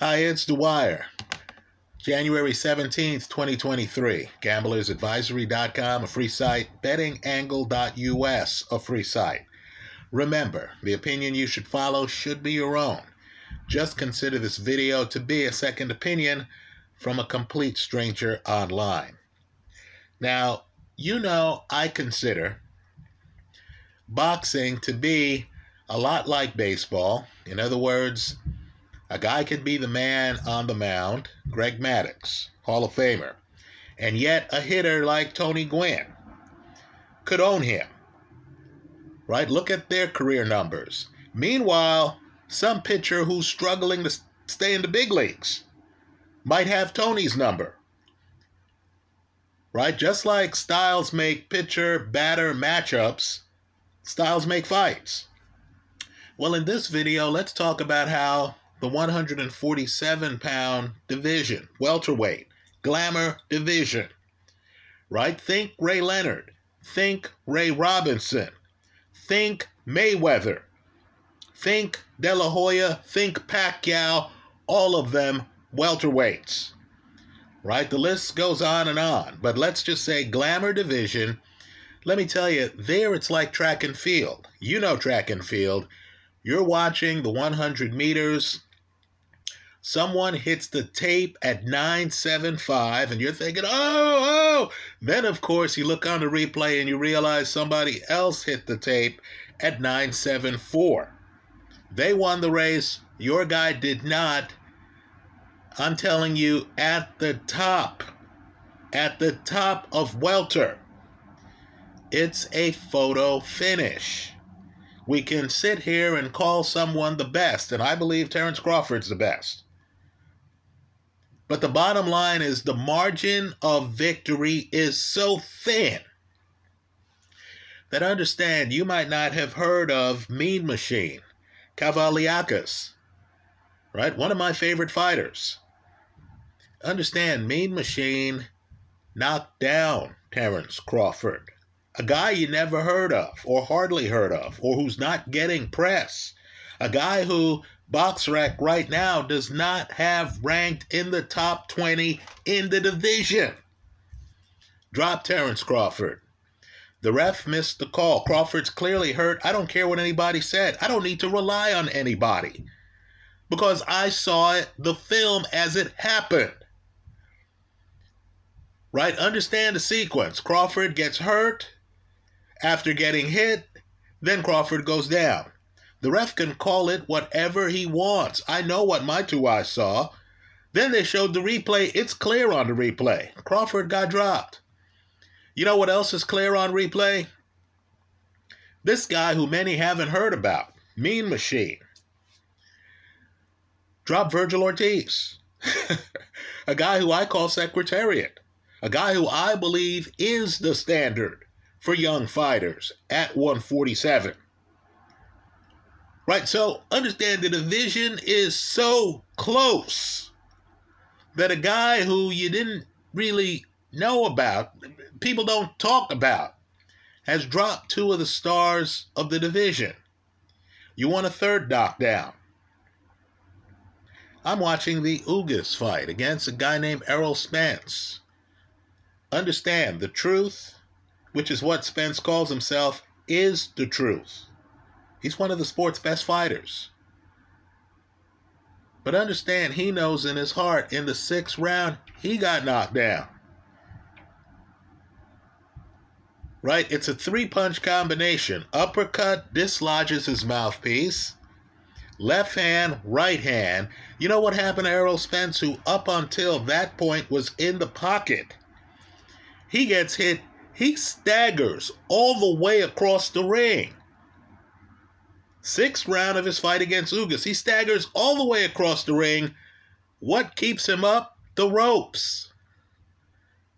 Hi, it's Dwyer. January 17th, 2023. GamblersAdvisory.com, a free site. BettingAngle.us, a free site. Remember, the opinion you should follow should be your own. Just consider this video to be a second opinion from a complete stranger online. Now, you know, I consider boxing to be a lot like baseball. In other words, a guy could be the man on the mound, Greg Maddux, Hall of Famer, and yet a hitter like Tony Gwynn could own him. Right? Look at their career numbers. Meanwhile, some pitcher who's struggling to stay in the big leagues might have Tony's number. Right? Just like styles make pitcher batter matchups, styles make fights. Well, in this video, let's talk about how the 147 pound division, welterweight, glamour division, right? Think Ray Leonard, think Ray Robinson, think Mayweather, think De La Hoya, think Pacquiao, all of them welterweights, right? The list goes on and on, but let's just say glamour division. Let me tell you, there it's like track and field. You know track and field. You're watching the 100 meters. Someone hits the tape at 975, and you're thinking, oh, oh. Then, of course, you look on the replay and you realize somebody else hit the tape at 974. They won the race. Your guy did not. I'm telling you, at the top, at the top of Welter, it's a photo finish we can sit here and call someone the best, and I believe Terence Crawford's the best. But the bottom line is the margin of victory is so thin that understand you might not have heard of Mean Machine, Kavaliauskas, right? One of my favorite fighters. Understand, Mean Machine knocked down Terence Crawford a guy you never heard of or hardly heard of or who's not getting press, a guy who BoxRec right now does not have ranked in the top 20 in the division. Drop Terence Crawford. The ref missed the call. Crawford's clearly hurt. I don't care what anybody said. I don't need to rely on anybody because I saw it, the film as it happened. Right? Understand the sequence. Crawford gets hurt. After getting hit, then Crawford goes down. The ref can call it whatever he wants. I know what my two eyes saw. Then they showed the replay. It's clear on the replay. Crawford got dropped. You know what else is clear on replay? This guy who many haven't heard about, Mean Machine, dropped Vergil Ortiz, a guy who I call Secretariat, a guy who I believe is the standard for young fighters at 147. Right, so understand the division is so close that a guy who you didn't really know about, people don't talk about, has dropped two of the stars of the division. You want a third knockdown. I'm watching the Ugas fight against a guy named Errol Spence. Understand the truth which is what Spence calls himself, is the truth. He's one of the sport's best fighters. But understand, he knows in his heart in the sixth round, he got knocked down. Right? It's a three punch combination. Uppercut dislodges his mouthpiece. Left hand, right hand. You know what happened to Errol Spence, who up until that point was in the pocket? He gets hit he staggers all the way across the ring. Sixth round of his fight against Ugas, he staggers all the way across the ring. What keeps him up? The ropes.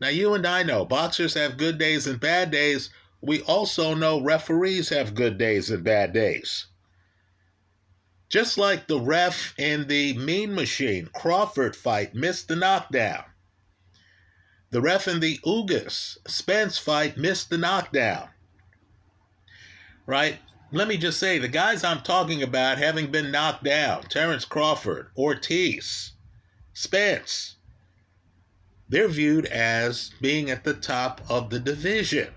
Now, you and I know boxers have good days and bad days. We also know referees have good days and bad days. Just like the ref in the Mean Machine Crawford fight missed the knockdown. The ref in the Ugas Spence fight missed the knockdown. Right? Let me just say the guys I'm talking about having been knocked down Terence Crawford, Ortiz, Spence they're viewed as being at the top of the division.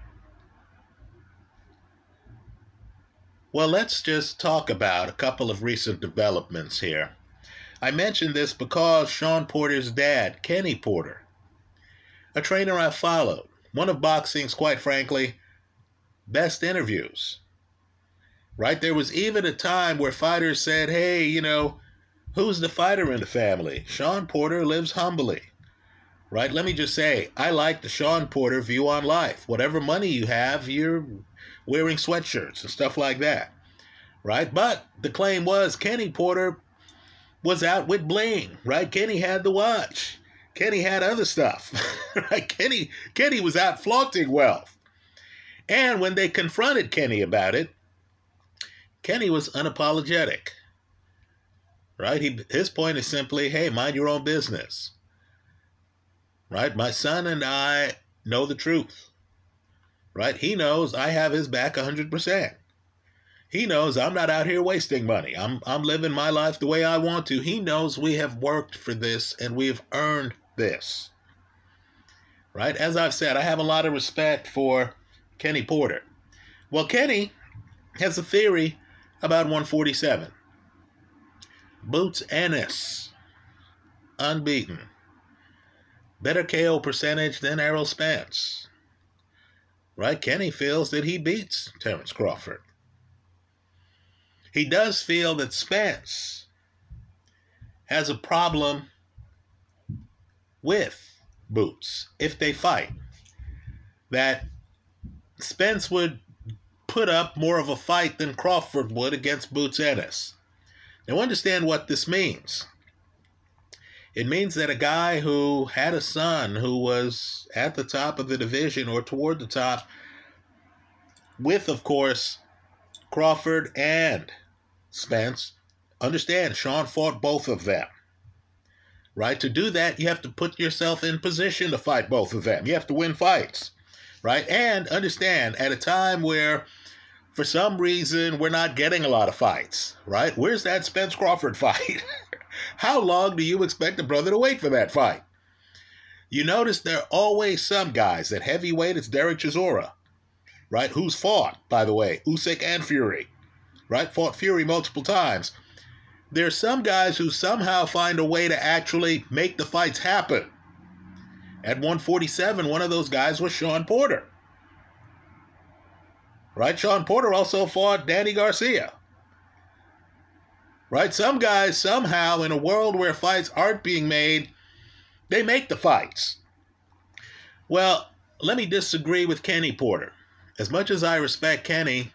Well, let's just talk about a couple of recent developments here. I mention this because Shawn Porter's dad, Kenny Porter, a trainer I followed, one of boxing's, quite frankly, best interviews. Right? There was even a time where fighters said, hey, you know, who's the fighter in the family? Shawn Porter lives humbly right? Let me just say, I like the Shawn Porter view on life. Whatever money you have, you're wearing sweatshirts and stuff like that, right? But the claim was Kenny Porter was out with bling, right? Kenny had the watch. Kenny had other stuff, right? Kenny Kenny was out flaunting wealth. And when they confronted Kenny about it, Kenny was unapologetic. Right? He, his point is simply, hey, mind your own business right? My son and I know the truth, right? He knows I have his back 100%. He knows I'm not out here wasting money. I'm, I'm living my life the way I want to. He knows we have worked for this and we've earned this, right? As I've said, I have a lot of respect for Kenny Porter. Well, Kenny has a theory about 147. Boots Ennis, unbeaten better KO percentage than Errol Spence. Right? Kenny feels that he beats Terence Crawford. He does feel that Spence has a problem with Boots if they fight. That Spence would put up more of a fight than Crawford would against Boots Ennis. Now understand what this means. It means that a guy who had a son who was at the top of the division or toward the top, with, of course, Crawford and Spence, understand Shawn fought both of them. Right? To do that, you have to put yourself in position to fight both of them. You have to win fights. Right? And understand, at a time where for some reason we're not getting a lot of fights, right? Where's that Spence Crawford fight? How long do you expect a brother to wait for that fight? You notice there are always some guys. At heavyweight, it's Derek Chisora, right? Who's fought, by the way, Usyk and Fury, right? Fought Fury multiple times. There are some guys who somehow find a way to actually make the fights happen. At 147, one of those guys was Shawn Porter. Right? Shawn Porter also fought Danny Garcia. Right? Some guys, somehow, in a world where fights aren't being made, they make the fights. Well, let me disagree with Kenny Porter. As much as I respect Kenny,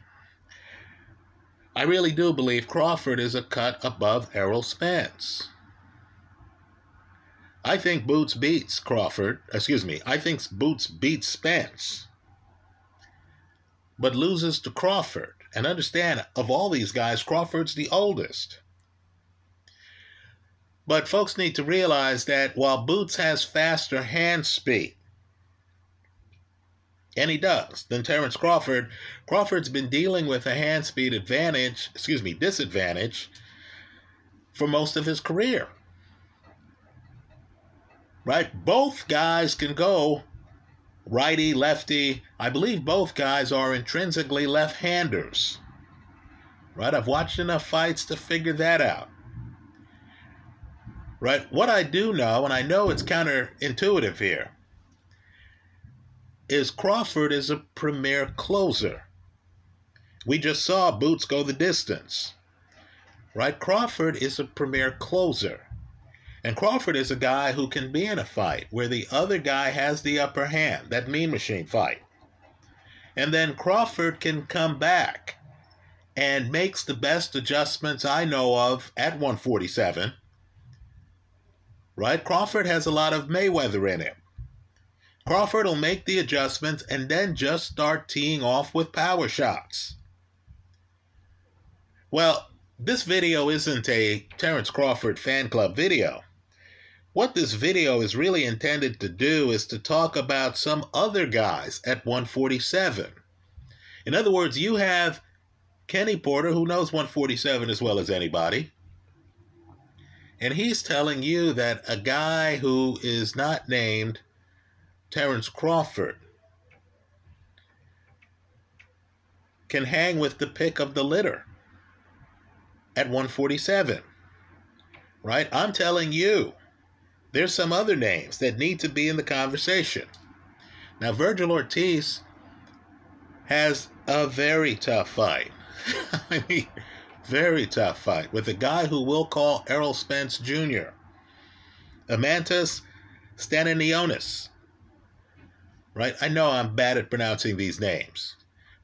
I really do believe Crawford is a cut above Errol Spence. I think Boots beats Crawford. Excuse me. I think Boots beats Spence, but loses to Crawford. And understand, of all these guys, Crawford's the oldest. But folks need to realize that while Boots has faster hand speed, and he does, than Terence Crawford, Crawford's been dealing with a hand speed advantage, excuse me, disadvantage for most of his career. Right? Both guys can go righty, lefty. I believe both guys are intrinsically left handers. Right? I've watched enough fights to figure that out right? What I do know, and I know it's counterintuitive here, is Crawford is a premier closer. We just saw Boots go the distance, right? Crawford is a premier closer. And Crawford is a guy who can be in a fight where the other guy has the upper hand, that mean machine fight. And then Crawford can come back and makes the best adjustments I know of at 147 right? Crawford has a lot of Mayweather in him. Crawford will make the adjustments and then just start teeing off with power shots. Well, this video isn't a Terence Crawford fan club video. What this video is really intended to do is to talk about some other guys at 147. In other words, you have Kenny Porter, who knows 147 as well as anybody. And he's telling you that a guy who is not named Terence Crawford can hang with the pick of the litter at 147. Right? I'm telling you, there's some other names that need to be in the conversation. Now, Vergil Ortiz has a very tough fight. I mean, very tough fight with a guy who we'll call Errol Spence Jr. Eimantas Stanionis. Right? I know I'm bad at pronouncing these names.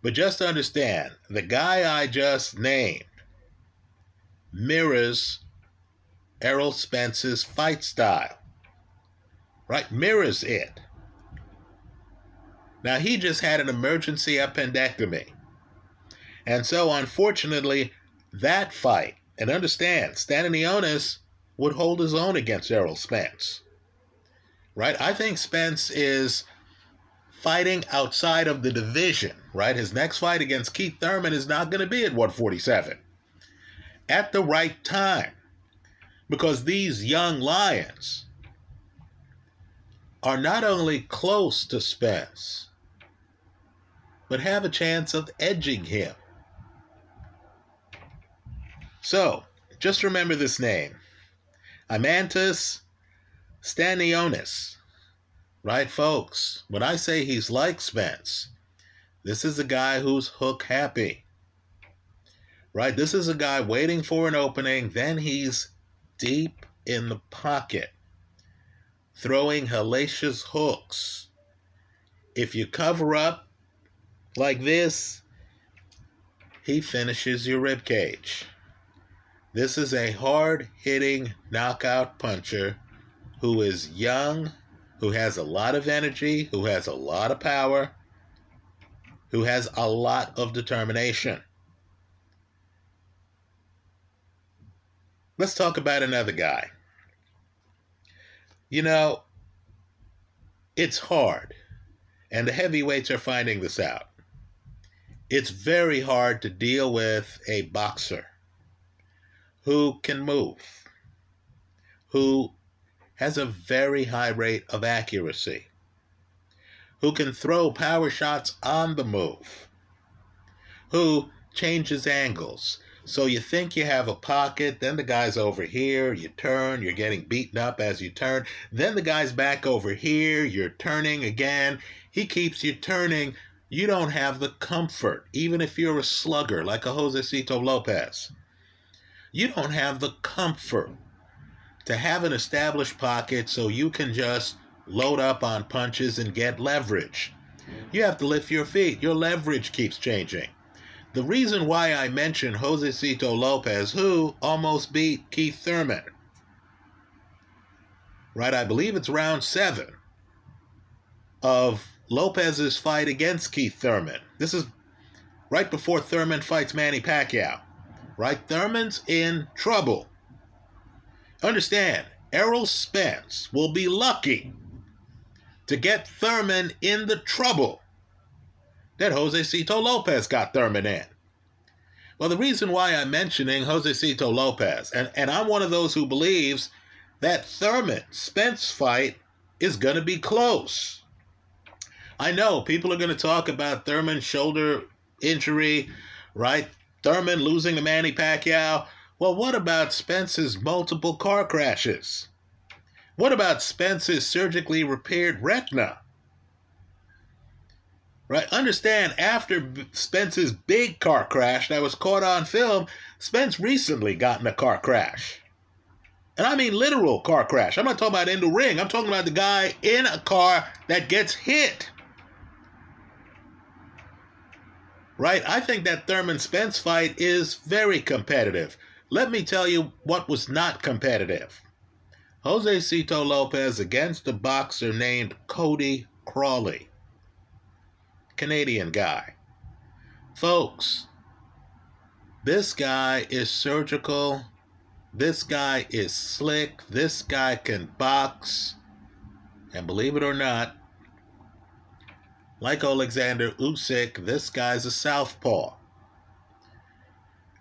But just understand, the guy I just named mirrors Errol Spence's fight style. Right? Mirrors it. Now, he just had an emergency appendectomy. And so, unfortunately, that fight, and understand, Stanionis would hold his own against Errol Spence. Right? I think Spence is fighting outside of the division, right? His next fight against Keith Thurman is not going to be at 147. At the right time. Because these young lions are not only close to Spence, but have a chance of edging him. So, just remember this name Eimantas Stanionis. Right, folks? When I say he's like Spence, this is a guy who's hook happy. Right? This is a guy waiting for an opening, then he's deep in the pocket, throwing hellacious hooks. If you cover up like this, he finishes your rib cage. This is a hard hitting knockout puncher who is young, who has a lot of energy, who has a lot of power, who has a lot of determination. Let's talk about another guy. You know, it's hard, and the heavyweights are finding this out. It's very hard to deal with a boxer who can move, who has a very high rate of accuracy, who can throw power shots on the move, who changes angles. So you think you have a pocket, then the guy's over here, you turn, you're getting beaten up as you turn, then the guy's back over here, you're turning again. He keeps you turning you don't have the comfort, even if you're a slugger like a Josesito Lopez. You don't have the comfort to have an established pocket so you can just load up on punches and get leverage. You have to lift your feet. Your leverage keeps changing. The reason why I mention Josesito Lopez, who almost beat Keith Thurman, right? I believe it's round seven of Lopez's fight against Keith Thurman. This is right before Thurman fights Manny Pacquiao. Right? Thurman's in trouble. Understand, Errol Spence will be lucky to get Thurman in the trouble that Josesito Lopez got Thurman in. Well, the reason why I'm mentioning Josesito Lopez, and, and I'm one of those who believes that Thurman Spence fight is going to be close. I know people are going to talk about Thurman's shoulder injury, right? Thurman losing to Manny Pacquiao. Well, what about Spence's multiple car crashes? What about Spence's surgically repaired retina? Right? Understand, after Spence's big car crash that was caught on film, Spence recently got in a car crash. And I mean literal car crash. I'm not talking about in the ring. I'm talking about the guy in a car that gets hit. right? I think that Thurman Spence fight is very competitive. Let me tell you what was not competitive. Josesito Lopez against a boxer named Cody Crowley. Canadian guy. Folks, this guy is surgical. This guy is slick. This guy can box. And believe it or not, like Alexander Usyk, this guy's a southpaw.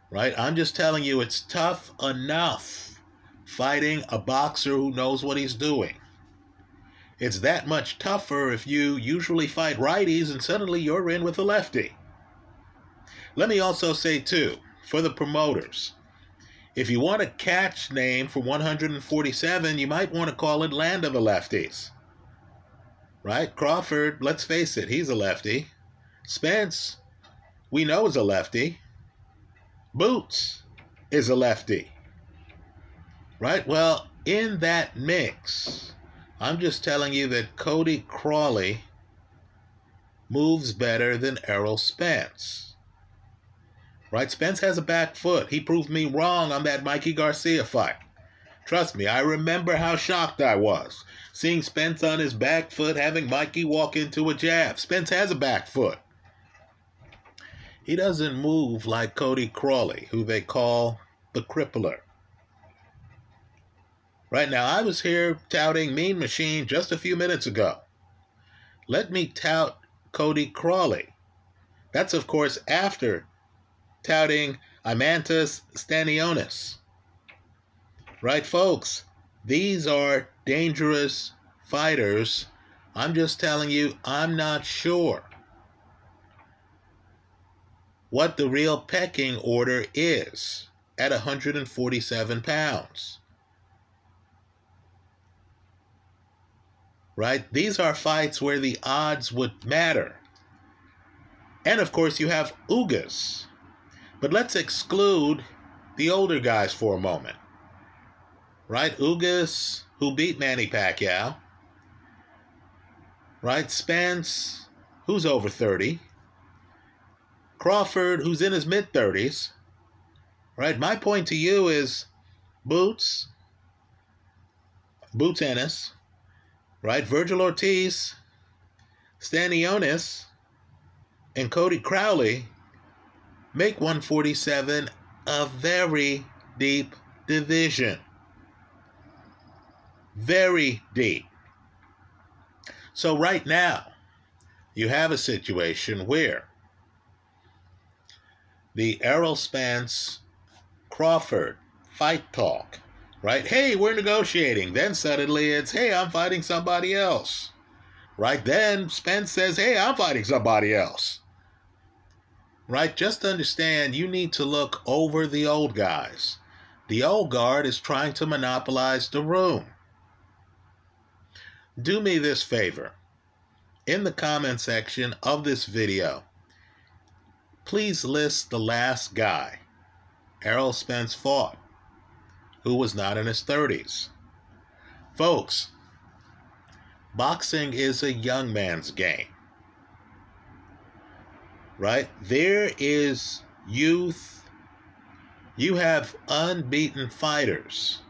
Right? I'm just telling you, it's tough enough fighting a boxer who knows what he's doing. It's that much tougher if you usually fight righties and suddenly you're in with a lefty. Let me also say, too, for the promoters, if you want a catch name for 147, you might want to call it Land of the Lefties. Right? Crawford, let's face it, he's a lefty. Spence, we know is a lefty. Boots is a lefty. Right? Well, in that mix, I'm just telling you that Cody Crowley moves better than Errol Spence. Right? Spence has a back foot. He proved me wrong on that Mikey Garcia fight. Trust me, I remember how shocked I was seeing Spence on his back foot, having Mikey walk into a jab. Spence has a back foot. He doesn't move like Cody Crowley, who they call the crippler. Right now, I was here touting Mean Machine just a few minutes ago. Let me tout Cody Crowley. That's, of course, after touting Eimantas Stanionis. Right, folks? These are dangerous fighters. I'm just telling you, I'm not sure what the real pecking order is at 147 pounds. Right? These are fights where the odds would matter. And of course, you have Ugas. But let's exclude the older guys for a moment. Right? Ugas, who beat Manny Pacquiao. Right? Spence, who's over 30. Crawford, who's in his mid 30s. Right? My point to you is Boots, Boots Ennis, right? Vergil Ortiz, Stanionis, and Cody Crowley make 147 a very deep division. Very deep. So, right now, you have a situation where the Errol Spence Crawford fight talk, right? Hey, we're negotiating. Then suddenly it's, hey, I'm fighting somebody else. Right then, Spence says, hey, I'm fighting somebody else. Right? Just understand you need to look over the old guys. The old guard is trying to monopolize the room. Do me this favor. In the comment section of this video, please list the last guy Errol Spence fought who was not in his 30s. Folks, boxing is a young man's game. Right? There is youth. You have unbeaten fighters,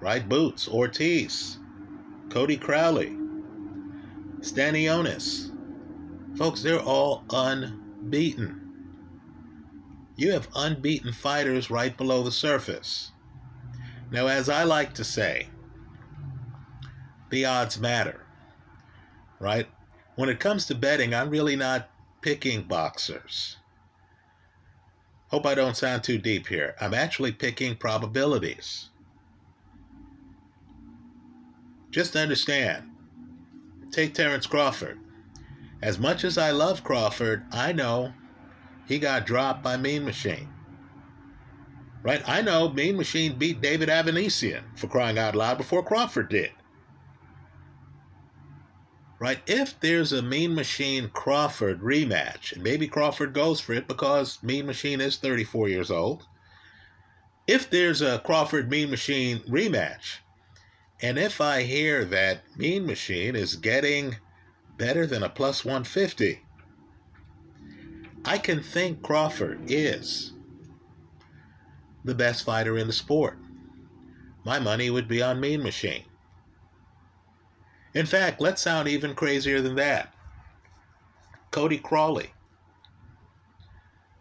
right? Boots, Ortiz, Cody Crowley, Stanionis. Folks, they're all unbeaten. You have unbeaten fighters right below the surface. Now, as I like to say, the odds matter, right? When it comes to betting, I'm really not picking boxers. Hope I don't sound too deep here. I'm actually picking probabilities. Just understand. Take Terence Crawford. As much as I love Crawford, I know he got dropped by Mean Machine. Right? I know Mean Machine beat David Avanesyan for crying out loud before Crawford did. Right? If there's a Mean Machine Crawford rematch, and maybe Crawford goes for it because Mean Machine is 34 years old. If there's a Crawford Mean Machine rematch, and if I hear that Mean Machine is getting better than a plus 150, I can think Crawford is the best fighter in the sport. My money would be on Mean Machine. In fact, let's sound even crazier than that. Cody Crowley.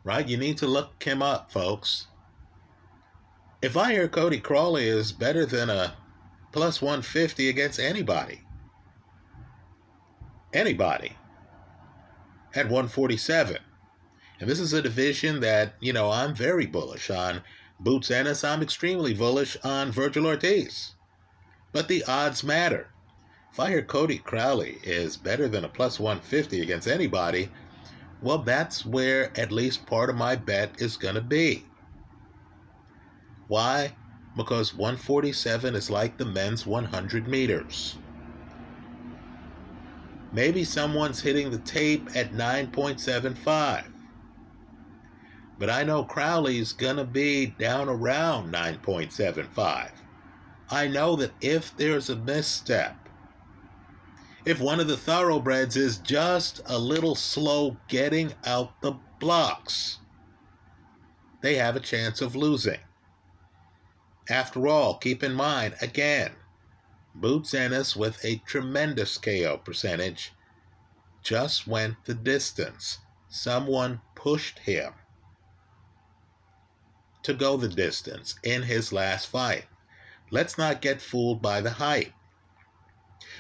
Right? You need to look him up, folks. If I hear Cody Crowley is better than a plus 150 against anybody, anybody at 147, And this is a division that, you know, I'm very bullish on. Boots Ennis, I'm extremely bullish on Vergil Ortiz. But the odds matter. If I hear Cody Crowley is better than a plus 150 against anybody, well, that's where at least part of my bet is going to be. Why? Because 147 is like the men's 100 meters. Maybe someone's hitting the tape at 9.75. But I know Crowley's going to be down around 9.75. I know that if there's a misstep, if one of the thoroughbreds is just a little slow getting out the blocks, they have a chance of losing. After all, keep in mind, again, Boots Ennis with a tremendous KO percentage just went the distance. Someone pushed him to go the distance in his last fight. Let's not get fooled by the hype.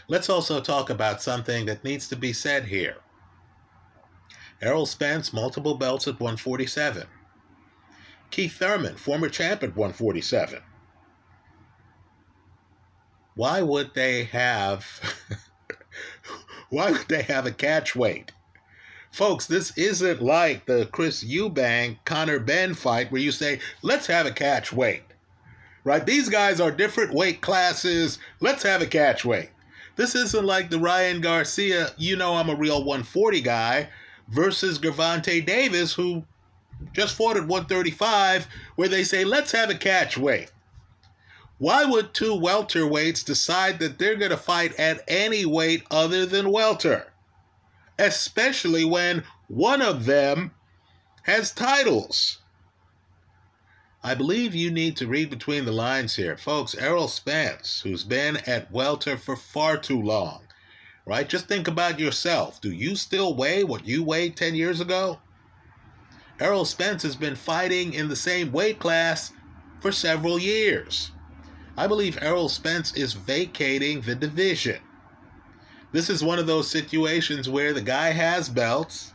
Let's also talk about something that needs to be said here. Errol Spence, multiple belts at 147. Keith Thurman, former champ at 147. Why would they have why would they have a catch weight? Folks, this isn't like the Chris Eubank Conor Benn fight where you say, let's have a catch weight. Right? These guys are different weight classes. Let's have a catch weight. This isn't like the Ryan Garcia, you know I'm a real 140 guy, versus Gervonta Davis, who just fought at 135, where they say, let's have a catch weight. Why would two welterweights decide that they're going to fight at any weight other than welter? Especially when one of them has titles. I believe you need to read between the lines here. Folks, Errol Spence, who's been at welter for far too long, right? Just think about yourself. Do you still weigh what you weighed 10 years ago? Errol Spence has been fighting in the same weight class for several years. I believe Errol Spence is vacating the division. This is one of those situations where the guy has belts.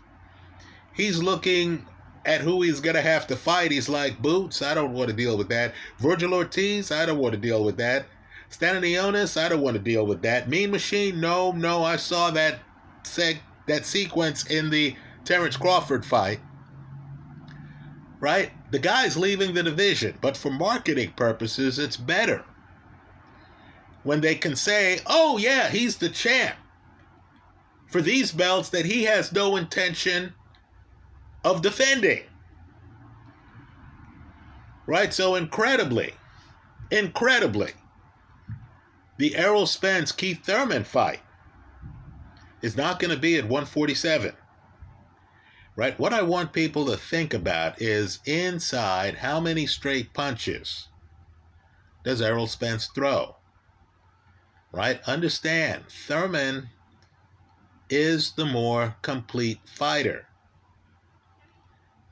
He's looking at who he's going to have to fight. He's like, Boots, I don't want to deal with that. Vergil Ortiz, I don't want to deal with that. Stanionis, I don't want to deal with that. Mean Machine, no, no, I saw that seg- that sequence in the Terence Crawford fight. Right? The guy's leaving the division, but for marketing purposes, it's better when they can say, oh, yeah, he's the champ for these belts that he has no intention of defending. Right? So, incredibly, incredibly, the Errol Spence Keith Thurman fight is not going to be at 147. Right? What I want people to think about is inside how many straight punches does Errol Spence throw? Right? Understand, Thurman is the more complete fighter.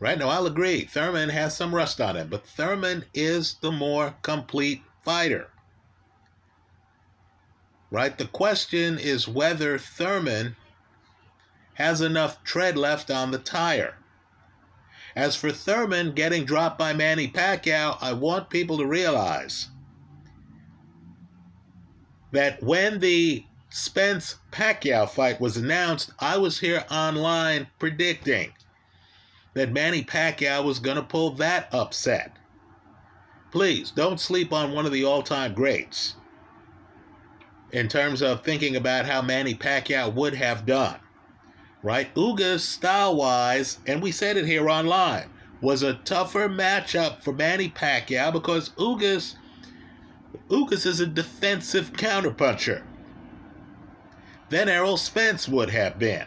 Right now, I'll agree, Thurman has some rust on him, but Thurman is the more complete fighter. Right? The question is whether Thurman has enough tread left on the tire. As for Thurman getting dropped by Manny Pacquiao, I want people to realize that when the Spence Pacquiao fight was announced, I was here online predicting that Manny Pacquiao was going to pull that upset. Please don't sleep on one of the all time greats in terms of thinking about how Manny Pacquiao would have done. Right? Ugas, style wise, and we said it here online, was a tougher matchup for Manny Pacquiao because Ugas, Ugas is a defensive counterpuncher than Errol Spence would have been.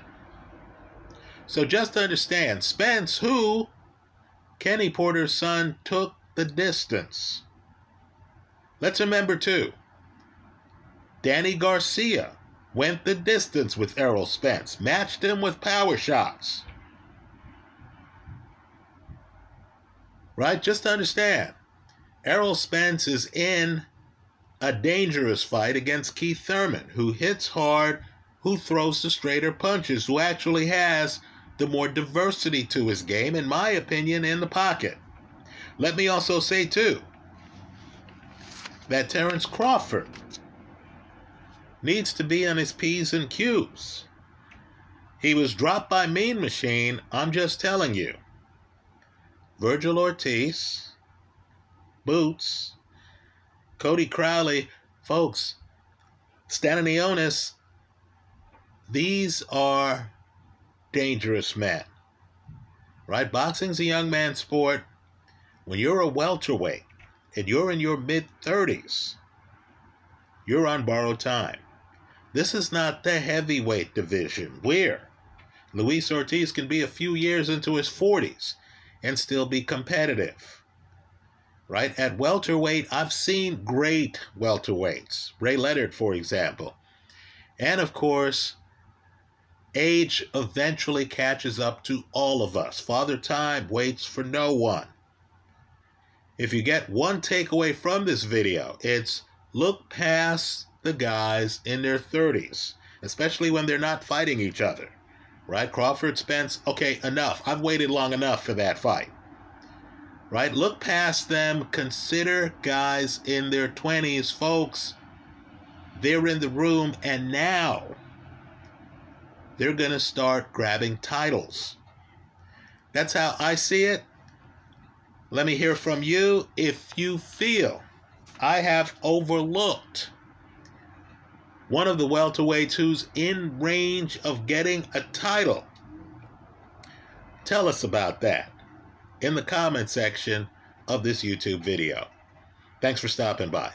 So just to understand, Spence, who Kenny Porter's son took the distance. Let's remember too, Danny Garcia went the distance with Errol Spence, matched him with power shots. Right? Just to understand, Errol Spence is in a dangerous fight against Keith Thurman, who hits hard, who throws the straighter punches, who actually has the more diversity to his game, in my opinion, in the pocket. Let me also say, too, that Terence Crawford needs to be on his P's and Q's. He was dropped by Mean Machine, I'm just telling you. Vergil Ortiz, Boots, Cody Crowley, folks, Stanionis, these are dangerous men. Right? Boxing's a young man's sport. When you're a welterweight and you're in your mid 30s, you're on borrowed time. This is not the heavyweight division where Luis Ortiz can be a few years into his 40s and still be competitive. Right? At welterweight, I've seen great welterweights. Ray Leonard, for example. And of course, age eventually catches up to all of us. Father Time waits for no one. If you get one takeaway from this video, it's look past the guys in their 30s, especially when they're not fighting each other. Right? Crawford Spence, okay, enough. I've waited long enough for that fight. Right? Look past them. Consider guys in their 20s, folks. They're in the room, and now they're going to start grabbing titles. That's how I see it. Let me hear from you if you feel I have overlooked one of the welterweights who's in range of getting a title. Tell us about that in the comment section of this YouTube video. Thanks for stopping by.